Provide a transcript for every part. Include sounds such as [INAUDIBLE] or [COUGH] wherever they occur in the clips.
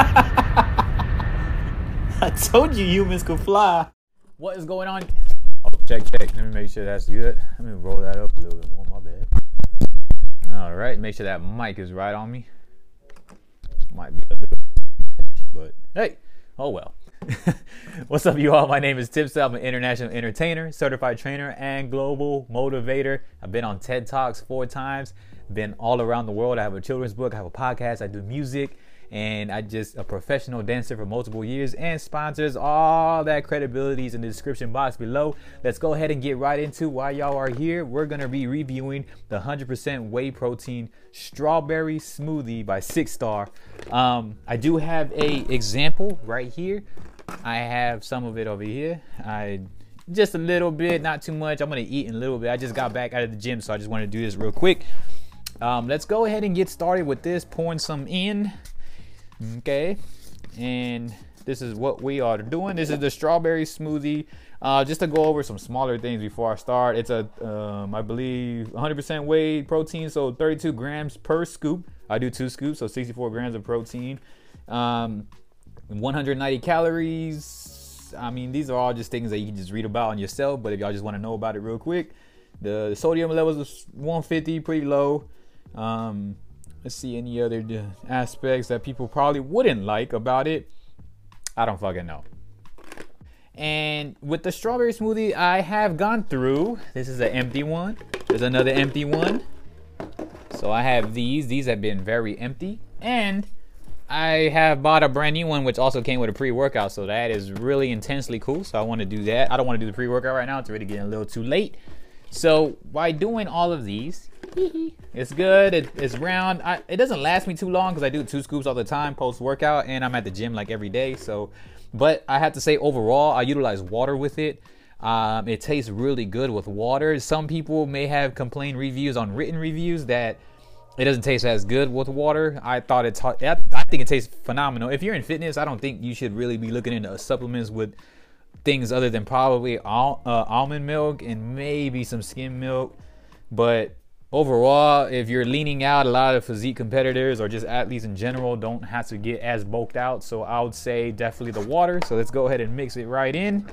[LAUGHS] I told you humans could fly. What is going on? Oh, check, check. Let me make sure that's good. Let me roll that up a little bit more. My bad. All right, make sure that mic is right on me. Might be a little, but hey, oh well. [LAUGHS] What's up, you all? My name is Tip I'm an international entertainer, certified trainer, and global motivator. I've been on TED Talks four times, been all around the world. I have a children's book, I have a podcast, I do music, and I just a professional dancer for multiple years and sponsors all that credibility is in the description box below. Let's go ahead and get right into why y'all are here. We're gonna be reviewing the 100% whey protein strawberry smoothie by Six Star. Um, I do have a example right here. I have some of it over here. I just a little bit, not too much. I'm gonna eat in a little bit. I just got back out of the gym, so I just want to do this real quick. Um, let's go ahead and get started with this. Pouring some in. Okay, and this is what we are doing. This is the strawberry smoothie. Uh, just to go over some smaller things before I start, it's a, um, I believe, 100% whey protein, so 32 grams per scoop. I do two scoops, so 64 grams of protein. Um, 190 calories. I mean, these are all just things that you can just read about on yourself, but if y'all just want to know about it real quick, the sodium levels is 150, pretty low. Um, let's see any other aspects that people probably wouldn't like about it. I don't fucking know. And with the strawberry smoothie, I have gone through. This is an empty one. There's another empty one. So I have these. These have been very empty. And I have bought a brand new one, which also came with a pre-workout. So that is really intensely cool. So I want to do that. I don't want to do the pre-workout right now. It's already getting a little too late. So by doing all of these, [LAUGHS] it's good. It, it's round. I, it doesn't last me too long because I do two scoops all the time post workout, and I'm at the gym like every day. So, but I have to say overall, I utilize water with it. Um, it tastes really good with water. Some people may have complained reviews on written reviews that it doesn't taste as good with water. I thought it's. I think it tastes phenomenal. If you're in fitness, I don't think you should really be looking into supplements with things other than probably al- uh, almond milk and maybe some skim milk. But overall, if you're leaning out, a lot of physique competitors or just athletes in general don't have to get as bulked out. So I would say definitely the water. So let's go ahead and mix it right in.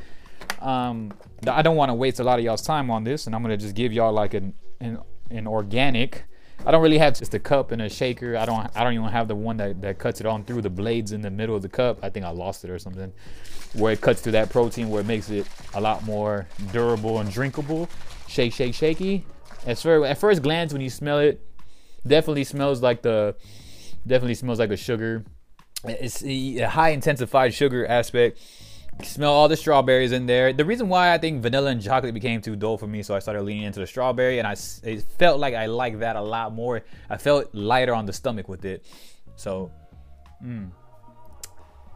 Um, I don't want to waste a lot of y'all's time on this, and I'm gonna just give y'all like an an, an organic. I don't really have just a cup and a shaker. I don't I don't even have the one that, that cuts it on through the blades in the middle of the cup. I think I lost it or something. Where it cuts through that protein where it makes it a lot more durable and drinkable. Shake, shake, shaky. At first, at first glance, when you smell it, definitely smells like the definitely smells like a sugar. It's a high intensified sugar aspect. smell all the strawberries in there. The reason why I think vanilla and chocolate became too dull for me, so I started leaning into the strawberry, and I it felt like I liked that a lot more. I felt lighter on the stomach with it. So, mm,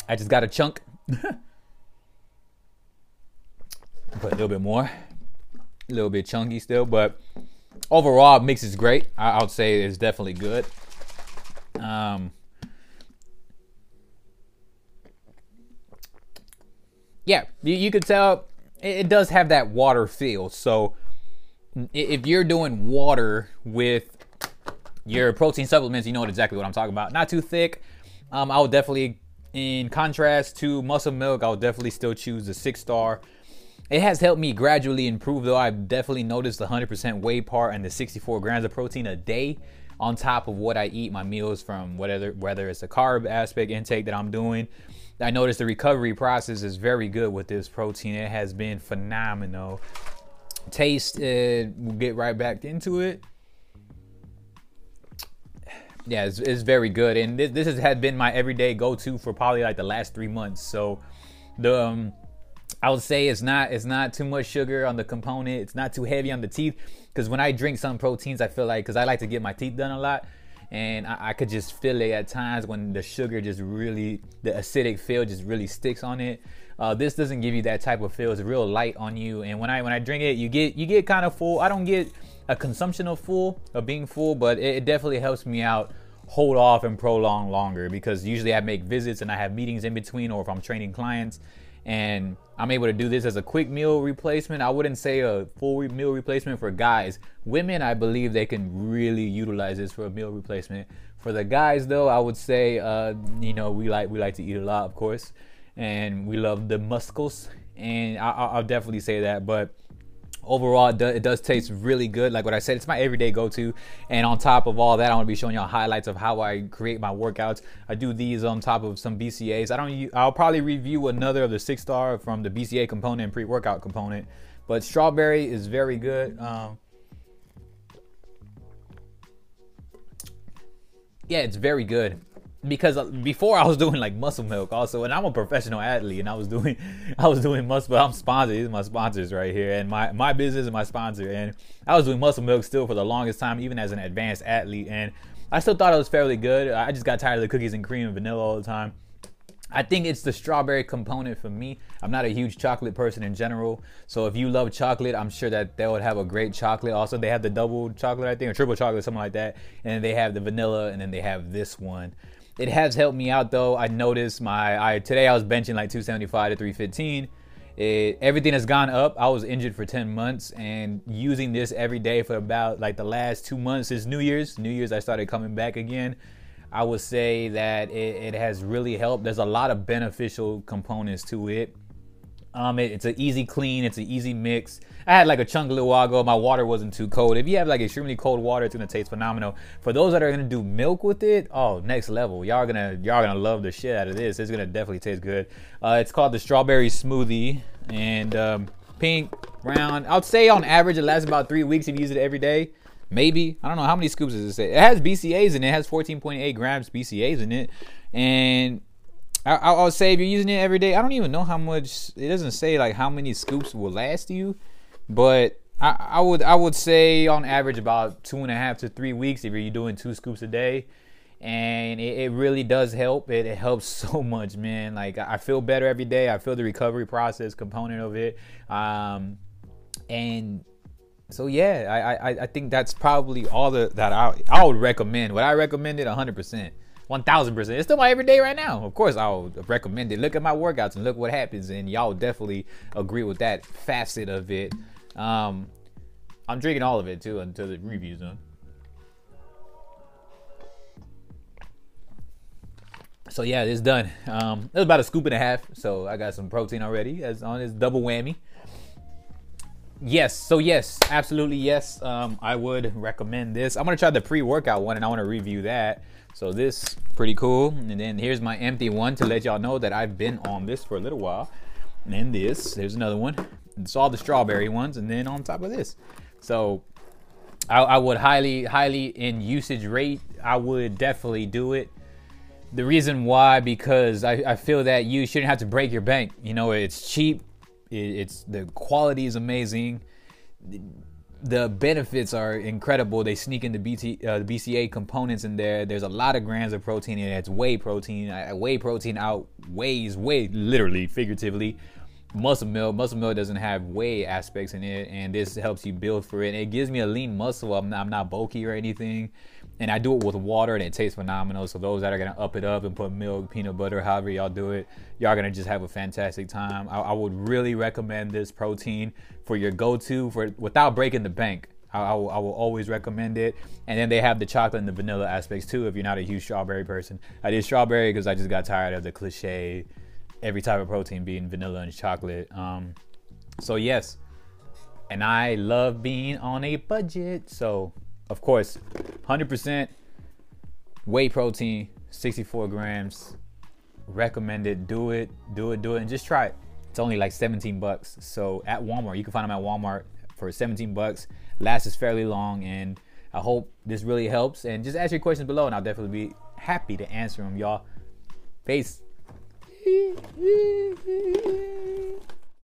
I just got a chunk. [LAUGHS] Put a little bit more, a little bit chunky still, but overall, mix is great. I, I would say it's definitely good. Um, yeah, you, you could tell it, it does have that water feel. So if you're doing water with your protein supplements, you know exactly what I'm talking about. Not too thick. Um, I would definitely, in contrast to muscle milk, I would definitely still choose the six star it has helped me gradually improve, though. I've definitely noticed the 100% whey part and the 64 grams of protein a day on top of what I eat my meals from whether whether it's a carb aspect intake that I'm doing. I noticed the recovery process is very good with this protein. It has been phenomenal. Taste, uh, we'll get right back into it. Yeah, it's, it's very good, and this, this has had been my everyday go-to for probably like the last three months. So, the um, I would say it's not it's not too much sugar on the component. It's not too heavy on the teeth. Because when I drink some proteins, I feel like because I like to get my teeth done a lot, and I, I, could just feel it at times when the sugar just really the acidic feel just really sticks on it. Uh, this doesn't give you that type of feel. It's real light on you, and when I when I drink it, you get you get kind of full. I don't get a consumption of full of being full, but it, it definitely helps me out hold off and prolong longer because usually I make visits and I have meetings in between, or if I'm training clients and I'm able to do this as a quick meal replacement. I wouldn't say a full meal replacement for guys. Women, I believe they can really utilize this for a meal replacement. For the guys, though, I would say, uh, you know, we like we like to eat a lot, of course, and we love the muscles, and I, will definitely say that. But overall it, do, it, does taste really good. Like what i said it's my everyday go-to. And on top of all that i want to be showing y'all highlights of how i create my workouts. I do these on top of some bcas i don't i'll probably review another of the six star from the bca component and pre-workout component but strawberry is very good. Um, yeah it's very good because uh, before I was doing like muscle milk also, and I'm a professional athlete, and I was [LAUGHS] doing, I was doing muscle. I'm sponsored. These are my sponsors right here, and my my business is my sponsor. And I was doing muscle milk still for the longest time, even as an advanced athlete. And I still thought it was fairly good. I just got tired of the cookies and cream and vanilla all the time. I think it's the strawberry component for me. I'm not a huge chocolate person in general. So if you love chocolate, I'm sure that they would have a great chocolate. Also, they have the double chocolate, I think, or triple chocolate, something like that. And they have the vanilla, and then they have this one. It has helped me out though. I noticed my I today I was benching like 275 to 315. It, everything has gone up. I was injured for 10 months and using this every day for about like the last two months since New Year's. New Year's I started coming back again. I would say that it, it has really helped. There's a lot of beneficial components to it. Um, it, it's an easy clean. It's an easy mix. I had like a chunk a little while ago. My water wasn't too cold. If you have like extremely cold water, it's gonna taste phenomenal. For those that are gonna do milk with it, oh, next level. Y'all gonna y'all gonna love the shit out of this. It's gonna definitely taste good. Uh, it's called the strawberry smoothie and um, pink, brown. I'd say on average it lasts about three weeks if you use it every day. Maybe I don't know how many scoops does it say. It has BCAs in it. It has 14.8 grams BCAs in it, and I, will say if you're using it every day, I don't even know how much. It doesn't say like how many scoops will last you, but I, I would I would say on average about two and a half to three weeks if you're doing two scoops a day, and it, it really does help. It, it helps [LAUGHS] so much, man. Like I feel better every day. I feel the recovery process component of it, um, and so yeah, I, I I think that's probably all the, that I I would recommend. Would I recommend it 100 percent? 1000%. It's still my everyday right now. Of course, I'll recommend it. Look at my workouts and look what happens. And y'all definitely agree with that facet of it. Um, I'm drinking all of it too until the review's done. So yeah, it's done. Um, it was about a scoop and a half, so I got some protein already as on this double whammy. Yes, so yes, absolutely yes. Um, I would recommend this. I'm gonna try the pre-workout one, and I want to review that. So this pretty cool. And then here's my empty one to let y'all know that I've been on this for a little while. And then this, there's another one. All the strawberry ones, and then on top of this. So I, I would highly, highly in usage rate, I would definitely do it. The reason why, because I, I feel that you shouldn't have to break your bank. You know, it's cheap. It, it's the quality is amazing the benefits are incredible. They sneak in the, BT, uh, the BCA components in there. There's a lot of grams of protein in it. It's whey protein. Whey protein outweighs, way literally, figuratively, muscle milk. Muscle milk doesn't have whey aspects in it, and this helps you build for it. And it gives me a lean muscle. I'm not, I'm not bulky or anything and I do it with water and it tastes phenomenal. So those that are gonna up it up and put milk, peanut butter, however y'all do it, y'all gonna just have a fantastic time. I, I would really recommend this protein for your go-to for without breaking the bank. I, I, will, I, will, always recommend it. And then they have the chocolate and the vanilla aspects too. If you're not a huge strawberry person, I did strawberry because I just got tired of the cliche, every type of protein being vanilla and chocolate. Um, so yes, and I love being on a budget. So of course, 100% whey protein, 64 grams. Recommended. Do it, do it, do it, and just try it. It's only like 17 bucks. So at Walmart, you can find them at Walmart for 17 bucks. Lasts fairly long, and I hope this really helps. And just ask your questions below, and I'll definitely be happy to answer them, y'all. Peace. Oui, oui, oui.